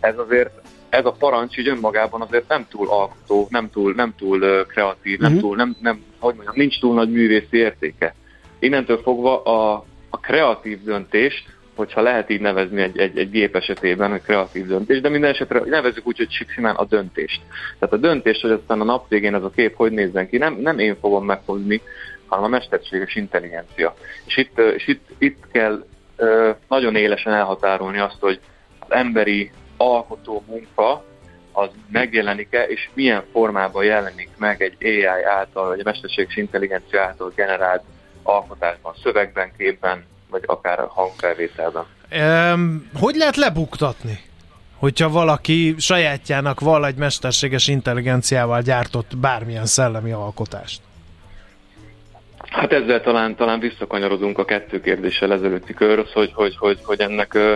ez azért ez a parancs így önmagában azért nem túl alkotó, nem túl, nem túl uh, kreatív, nem uh-huh. túl, nem, nem, hogy mondjam, nincs túl nagy művészi értéke. Innentől fogva a, a kreatív döntést, hogyha lehet így nevezni egy, egy, egy gép esetében, hogy kreatív döntés, de minden esetre nevezzük úgy, hogy simán a döntést. Tehát a döntés, hogy aztán a nap végén ez a kép hogy nézzen ki, nem, nem én fogom meghozni, hanem a mesterséges intelligencia. És itt, és itt, itt kell nagyon élesen elhatárolni azt, hogy az emberi alkotó munka az megjelenik-e, és milyen formában jelenik meg egy AI által, vagy a mesterséges intelligencia által generált alkotásban, szövegben, képben, vagy akár a hangfelvételben. Um, hogy lehet lebuktatni? Hogyha valaki sajátjának val egy mesterséges intelligenciával gyártott bármilyen szellemi alkotást? Hát ezzel talán, talán visszakanyarodunk a kettő kérdéssel ezelőtti körhöz, hogy, hogy, hogy, hogy ennek uh,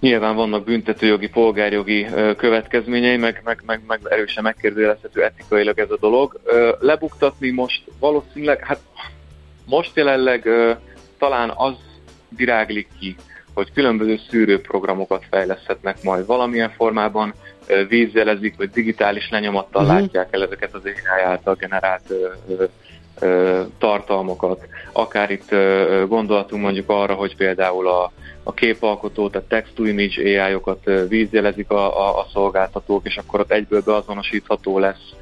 nyilván vannak büntetőjogi, polgárjogi uh, következményei, meg, meg, meg, meg erősen megkérdőjelezhető etikailag ez a dolog. Uh, lebuktatni most valószínűleg, hát most jelenleg talán az viráglik ki, hogy különböző szűrőprogramokat fejleszthetnek majd valamilyen formában, vízjelezik, vagy digitális lenyomattal uh-huh. látják el ezeket az AI által generált ö, ö, ö, tartalmakat. Akár itt ö, gondolatunk mondjuk arra, hogy például a, a képalkotó, tehát text-to-image AI-okat vízjelezik a, a, a szolgáltatók, és akkor ott egyből beazonosítható lesz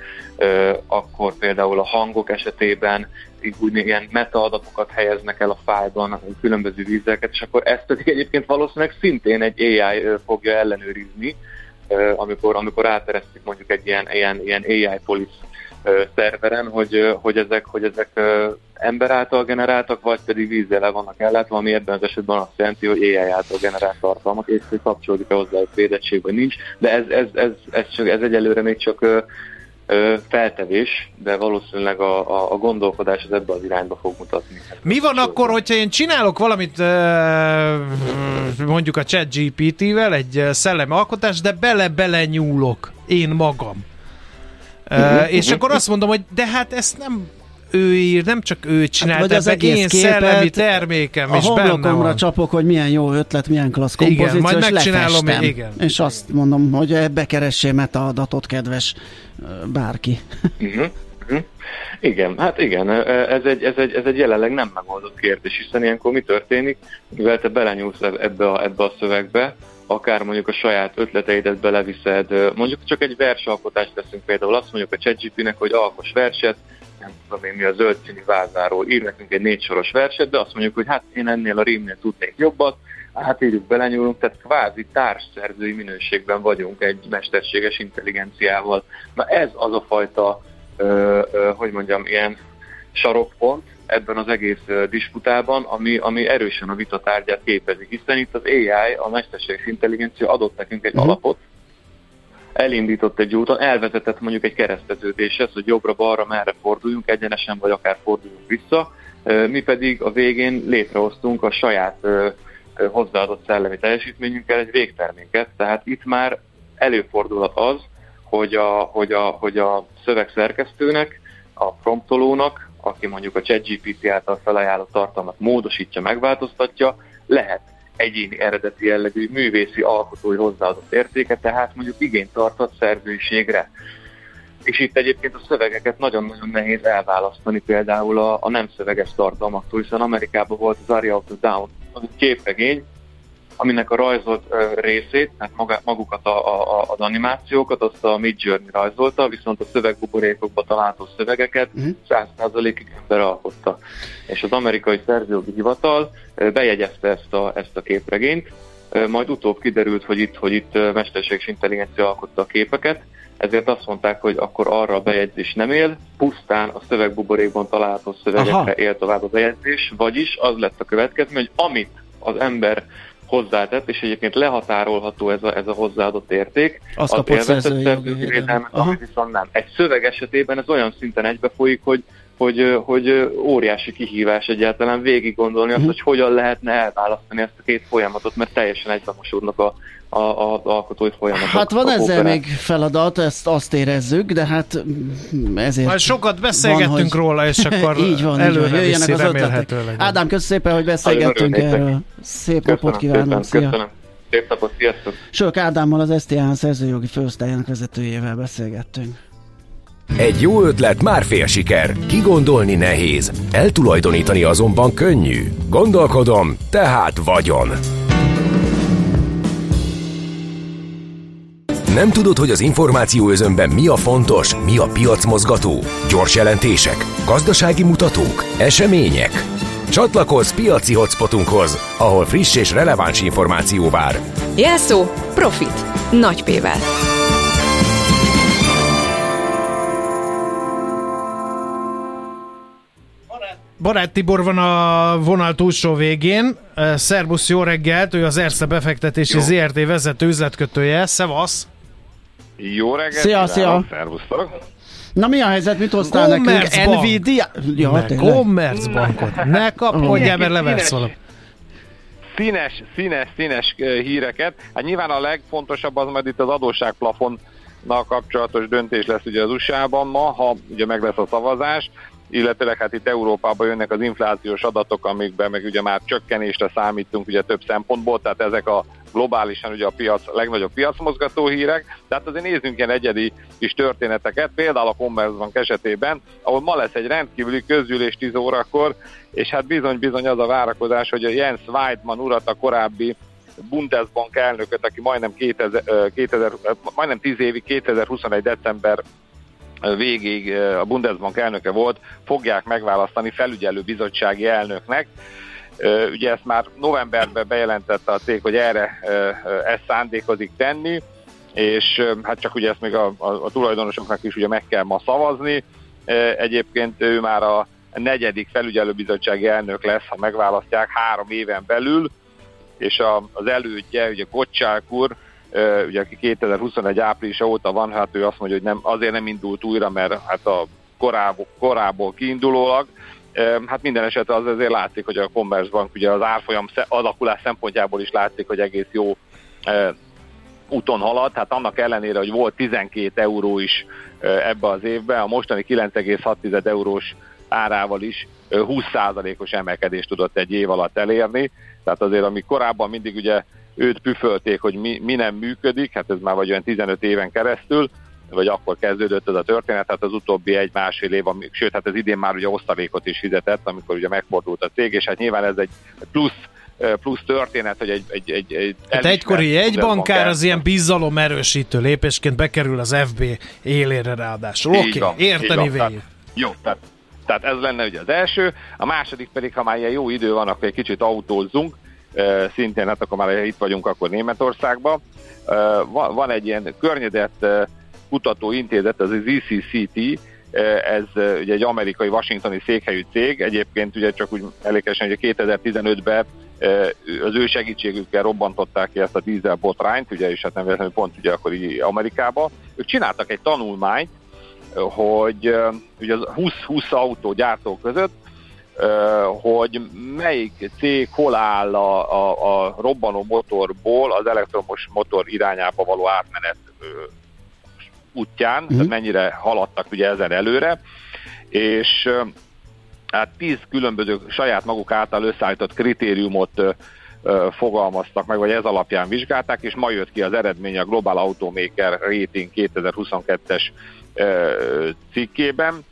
akkor például a hangok esetében úgy ilyen metaadatokat helyeznek el a fájlban, különböző vízeket, és akkor ezt pedig egyébként valószínűleg szintén egy AI fogja ellenőrizni, amikor, amikor áteresztik mondjuk egy ilyen, ilyen, ilyen AI police szerveren, hogy, hogy ezek, hogy ezek ember által generáltak, vagy pedig vízzel vannak ellátva, ami ebben az esetben azt jelenti, hogy AI által generált tartalmak, és hogy kapcsolódik-e hozzá egy védettség, vagy nincs, de ez, ez, ez, ez, csak, ez egyelőre még csak feltevés, de valószínűleg a, a, a gondolkodás az ebbe az irányba fog mutatni. Mi van akkor, hogyha én csinálok valamit mondjuk a chat GPT-vel, egy szellemi alkotást, de bele-bele nyúlok én magam. Uh, és akkor azt mondom, hogy de hát ezt nem ő ír, nem csak ő csinálta, hát, az egész én képet, szellemi termékem a is benne van. csapok, hogy milyen jó ötlet, milyen klassz kompozíció, igen, majd és megcsinálom, lefestem. igen. És azt mondom, hogy ebbe keressél metaadatot, kedves bárki. Uh-huh. Uh-huh. Igen, hát igen, ez egy, ez, egy, ez egy jelenleg nem megoldott kérdés, hiszen ilyenkor mi történik, mivel te belenyúlsz ebbe a, ebbe a szövegbe, akár mondjuk a saját ötleteidet beleviszed, mondjuk csak egy versalkotást teszünk például, azt mondjuk a ChatGPT-nek, hogy alkos verset, nem tudom én mi a zöld színű vázáról ír nekünk egy négy soros verset, de azt mondjuk, hogy hát én ennél a rímnél tudnék jobbat, hát írjuk belenyúlunk, tehát kvázi társszerzői minőségben vagyunk egy mesterséges intelligenciával. Na ez az a fajta, ö, ö, hogy mondjam, ilyen sarokpont ebben az egész disputában, ami, ami erősen a vita tárgyát képezi, hiszen itt az AI, a mesterséges intelligencia adott nekünk egy uh-huh. alapot, elindított egy úton, elvezetett mondjuk egy kereszteződéshez, hogy jobbra-balra merre forduljunk, egyenesen vagy akár forduljunk vissza, mi pedig a végén létrehoztunk a saját hozzáadott szellemi teljesítményünkkel egy végterméket, tehát itt már előfordulhat az, hogy a, hogy a, hogy a szövegszerkesztőnek, a promptolónak, aki mondjuk a ChatGPT által felajánlott tartalmat módosítja, megváltoztatja, lehet egyéni eredeti jellegű művészi alkotói hozzáadott értéke, tehát mondjuk igényt tartott szerzőiségre. És itt egyébként a szövegeket nagyon-nagyon nehéz elválasztani például a, a nem szöveges tartalmaktól, hiszen Amerikában volt az Aria of the Down, az egy képregény, aminek a rajzolt részét, tehát maga, magukat a, a, az animációkat, azt a Mid Journey rajzolta, viszont a szövegbuborékokba található szövegeket Mhm. 100%-ig ember alkotta. És az amerikai szerzőjogi hivatal bejegyezte ezt a, ezt a képregényt, majd utóbb kiderült, hogy itt, hogy itt mesterséges intelligencia alkotta a képeket, ezért azt mondták, hogy akkor arra a bejegyzés nem él, pusztán a szövegbuborékban található szövegekre Aha. él tovább a bejegyzés, vagyis az lett a következmény, hogy amit az ember hozzátett, és egyébként lehatárolható ez a, ez a hozzáadott érték, Azt az kapott szerzői jogi védelmet, viszont nem. Egy szöveg esetében ez olyan szinten egybefolyik, hogy hogy, hogy óriási kihívás egyáltalán végig gondolni azt, Mhm. hogy hogyan lehetne elválasztani ezt a két folyamatot, mert teljesen egybemosódnak a, a, a, az alkotói folyamatok. Hát van ezzel kooperáció. még feladat, ezt azt érezzük, de hát mm, ezért Majd sokat beszélgettünk van, hogy- róla, és akkor így van, így van. előre jöjjenek az ötletek. Ádám, köszönöm szépen, hogy beszélgettünk erről. Szép napot Köszönöm kívánok, szépen, szia! köszönöm. Szép napot, sziasztok! Sők Ádámmal az STH szerzőjogi főosztályának vezetőjével beszélgettünk. Egy jó ötlet már fél siker. Kigondolni nehéz, eltulajdonítani azonban könnyű. Gondolkodom, tehát vagyon. Nem tudod, hogy az információ özönben mi a fontos, mi a piacmozgató? Gyors jelentések, gazdasági mutatók, események? Csatlakozz piaci hotspotunkhoz, ahol friss és releváns információ vár. Jelszó Profit. Nagy P-vel. Barát Tibor van a vonal túlsó végén. Szerbusz, jó reggelt, ő az Erste befektetési Jó. ZRT vezető üzletkötője. Szevasz! Jó reggelt! Szia, szia. Szervusztok! Na mi a helyzet, mit hoztál nekünk? Commerzbank. Nvidia? Ja, ne tényleg. Commerzbankot, ne kapkodjál, mert leversz Színes. valamit. Színes, színes, híreket. Hát nyilván a legfontosabb az majd itt az adósságplafonnal kapcsolatos döntés lesz ugye az USA-ban ma, ha ugye meg lesz a szavazás, illetőleg hát itt Európában jönnek az inflációs adatok, amikben meg ugye már csökkenésre számítunk ugye több szempontból, tehát ezek a globálisan ugye a piac, legnagyobb piacmozgató hírek, tehát azért nézzünk ilyen egyedi kis történeteket, például a Commerzbank esetében, ahol ma lesz egy rendkívüli közgyűlés 10 órakor, és hát bizony-bizony az a várakozás, hogy a Jens Weidmann urat, a korábbi Bundesbank elnököt, aki majdnem, 2000, ö, 2000, ö, majdnem 10 évig, 2021. december végig a Bundesbank elnöke volt, fogják megválasztani felügyelő bizottsági elnöknek. Ugye ezt már novemberben bejelentette a cég, hogy erre ezt szándékozik tenni, és hát csak ugye ezt még a, a, a tulajdonosoknak is ugye meg kell ma szavazni. Egyébként ő már a negyedik felügyelőbizottsági elnök lesz, ha megválasztják három éven belül, és a, az elődje, ugye Gocsák úr, ugye aki 2021 áprilisa óta van, hát ő azt mondja, hogy nem, azért nem indult újra, mert hát a korából, korából kiindulólag, Hát minden esetre az azért látszik, hogy a Commerzbank ugye az árfolyam alakulás szempontjából is látszik, hogy egész jó úton halad, hát annak ellenére, hogy volt 12 euró is ebbe az évben, a mostani 9,6 eurós árával is ö, 20%-os emelkedést tudott egy év alatt elérni, tehát azért, ami korábban mindig ugye őt püfölték, hogy mi, mi nem működik, hát ez már vagy olyan 15 éven keresztül, vagy akkor kezdődött ez a történet, hát az utóbbi egy-másfél év, ami, sőt, hát ez idén már ugye osztalékot is fizetett, amikor ugye megfordult a cég, és hát nyilván ez egy plusz plusz történet, hogy egy, egy, egy, egy Hát egykori egy bankár az ilyen bizalom erősítő lépésként bekerül az FB élére ráadásul. Oké, okay, érteni végig. Jó, tehát, tehát ez lenne ugye az első. A második pedig, ha már ilyen jó idő van, akkor egy kicsit autózzunk. Szintén, hát akkor már itt vagyunk, akkor Németországban. Van, egy ilyen környezet kutató intézet, az az ECCT, ez ugye egy amerikai washingtoni székhelyű cég, egyébként ugye csak úgy elégesen, hogy 2015-ben uh, az ő segítségükkel robbantották ki ezt a dízel botrányt, ugye, és hát nem véletlenül pont ugye akkor így Amerikába. Ők csináltak egy tanulmányt, hogy ugye az 20-20 autógyártó között, ö, hogy melyik cég hol áll a, a, a robbanó motorból az elektromos motor irányába való átmenet útján, tehát mennyire haladtak ugye ezen előre, és hát tíz különböző saját maguk által összeállított kritériumot fogalmaztak meg, vagy ez alapján vizsgálták, és ma jött ki az eredmény a Global Automaker Rating 2022-es cikkében.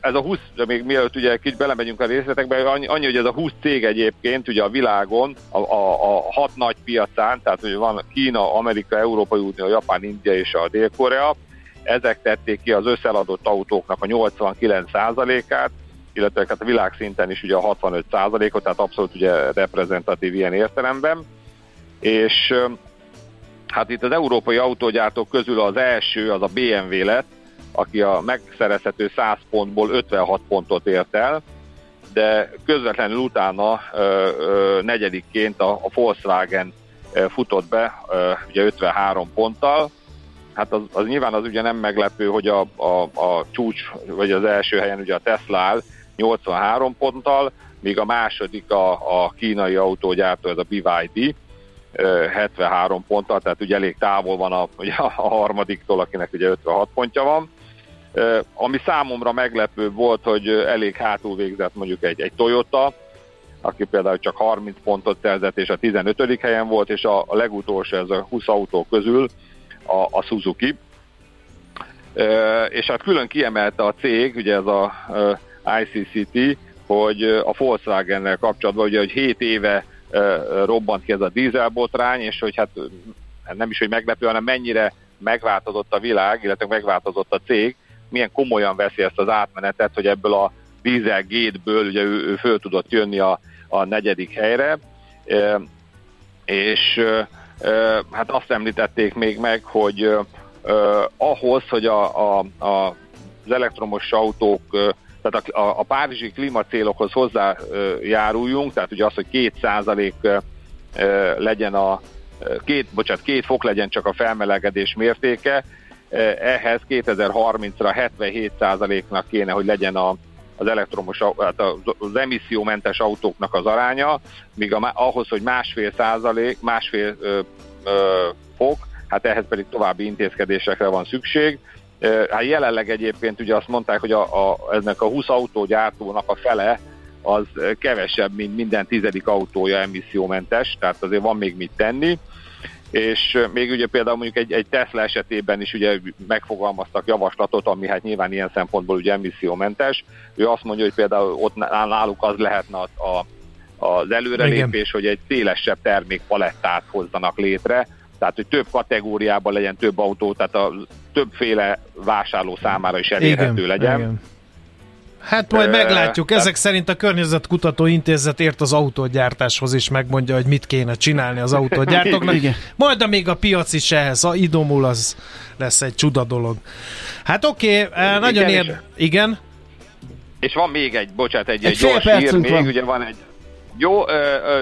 Ez a 20, de még mielőtt ugye kicsit belemegyünk a részletekbe, annyi, hogy ez a 20 cég egyébként ugye a világon, a, a, a hat nagy piacán, tehát hogy van Kína, Amerika, Európai Unió, Japán, India és a Dél-Korea, ezek tették ki az összeladott autóknak a 89%-át, illetve hát a világszinten is ugye a 65%-ot, tehát abszolút ugye reprezentatív ilyen értelemben. És hát itt az európai autógyártók közül az első az a BMW lett, aki a megszerezhető 100 pontból 56 pontot ért el, de közvetlenül utána ö, ö, negyedikként a, a Volkswagen futott be, ö, ugye 53 ponttal. Hát az, az nyilván az ugye nem meglepő, hogy a, a, a csúcs, vagy az első helyen ugye a Tesla áll 83 ponttal, míg a második a, a kínai autógyártó, ez a BYD, 73 ponttal, tehát ugye elég távol van a, ugye a harmadiktól, akinek ugye 56 pontja van. Ami számomra meglepő volt, hogy elég hátul végzett mondjuk egy, egy Toyota, aki például csak 30 pontot szerzett, és a 15. helyen volt, és a, a legutolsó, ez a 20 autó közül a, a Suzuki. És hát külön kiemelte a cég, ugye ez a ICCT, hogy a Volkswagen-nel kapcsolatban, ugye, hogy 7 éve robbant ki ez a dízelbotrány, és hogy hát nem is, hogy meglepő, hanem mennyire megváltozott a világ, illetve megváltozott a cég, milyen komolyan veszi ezt az átmenetet, hogy ebből a Dieselgate-ből ugye ő, ő föl tudott jönni a, a negyedik helyre, e, és e, hát azt említették még meg, hogy e, ahhoz, hogy a, a, a, az elektromos autók tehát a, a, a párizsi klímacélokhoz hozzájáruljunk, tehát ugye az, hogy két százalék legyen a két, bocsánat, két fok legyen csak a felmelegedés mértéke, ehhez 2030-ra 77%-nak kéne, hogy legyen a, az elektromos, hát az emissziómentes autóknak az aránya, míg a, ahhoz, hogy másfél százalék, másfél ö, ö, fok, hát ehhez pedig további intézkedésekre van szükség. Hát jelenleg egyébként ugye azt mondták, hogy a, a, ennek a 20 autógyártónak a fele az kevesebb, mint minden tizedik autója emissziómentes, tehát azért van még mit tenni és még ugye például mondjuk egy, egy Tesla esetében is ugye megfogalmaztak javaslatot, ami hát nyilván ilyen szempontból ugye emissziómentes. Ő azt mondja, hogy például ott náluk az lehetne a, az előrelépés, Igen. hogy egy szélesebb termékpalettát hozzanak létre, tehát hogy több kategóriában legyen több autó, tehát a többféle vásárló számára is elérhető Igen. legyen. Igen Hát majd meglátjuk. Ezek szerint a Környezetkutató Intézet ért az autógyártáshoz is megmondja, hogy mit kéne csinálni az autógyártóknak. majd amíg a piac is ehhez a idomul, az lesz egy csuda dolog. Hát oké, okay, eh, nagyon ér... Igen? És van még egy, bocsánat, egy, egy, egy gyors hír, még van. ugye van egy jó,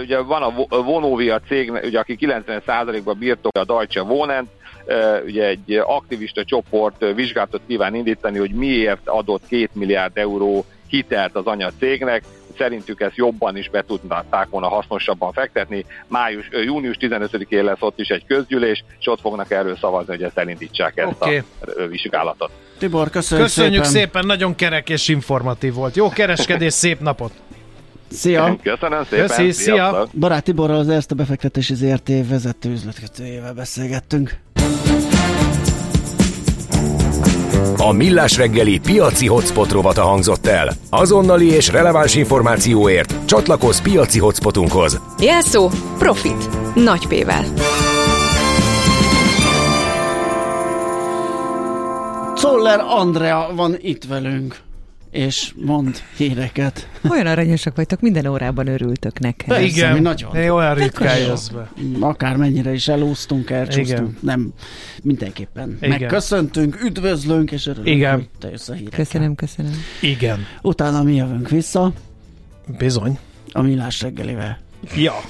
ugye van a Vonovia cég, ugye, aki 90%-ban birtokja a Deutsche Wohnen, ugye egy aktivista csoport vizsgálatot kíván indítani, hogy miért adott 2 milliárd euró hitelt az anyacégnek, szerintük ezt jobban is be tudnák volna hasznosabban fektetni. Május, június 15-én lesz ott is egy közgyűlés, és ott fognak erről szavazni, hogy ezt elindítsák ezt okay. a vizsgálatot. Tibor, köszönjük, köszönjük szépen. szépen. nagyon kerek és informatív volt. Jó kereskedés, szép napot! Szia! Köszönöm szépen! Köszi, szia! Barát Tiborral az Erste befektetési ZRT vezető üzletkötőjével beszélgettünk. A Millás reggeli piaci hotspot rovata hangzott el. Azonnali és releváns információért csatlakozz piaci hotspotunkhoz. Jelszó Profit. Nagy P-vel. Czoller Andrea van itt velünk és mond híreket. Olyan aranyosak vagytok, minden órában örültök nekem. Persze, Igen, nagyon. Én olyan ritkán jössz be. Akár mennyire is elúsztunk, elcsúsztunk, nem, mindenképpen Igen. megköszöntünk, üdvözlünk, és örülünk, Igen. hogy te jössz a hírekkel. Köszönöm, köszönöm. Igen. Utána mi jövünk vissza. Bizony. A millás reggelivel. Ja.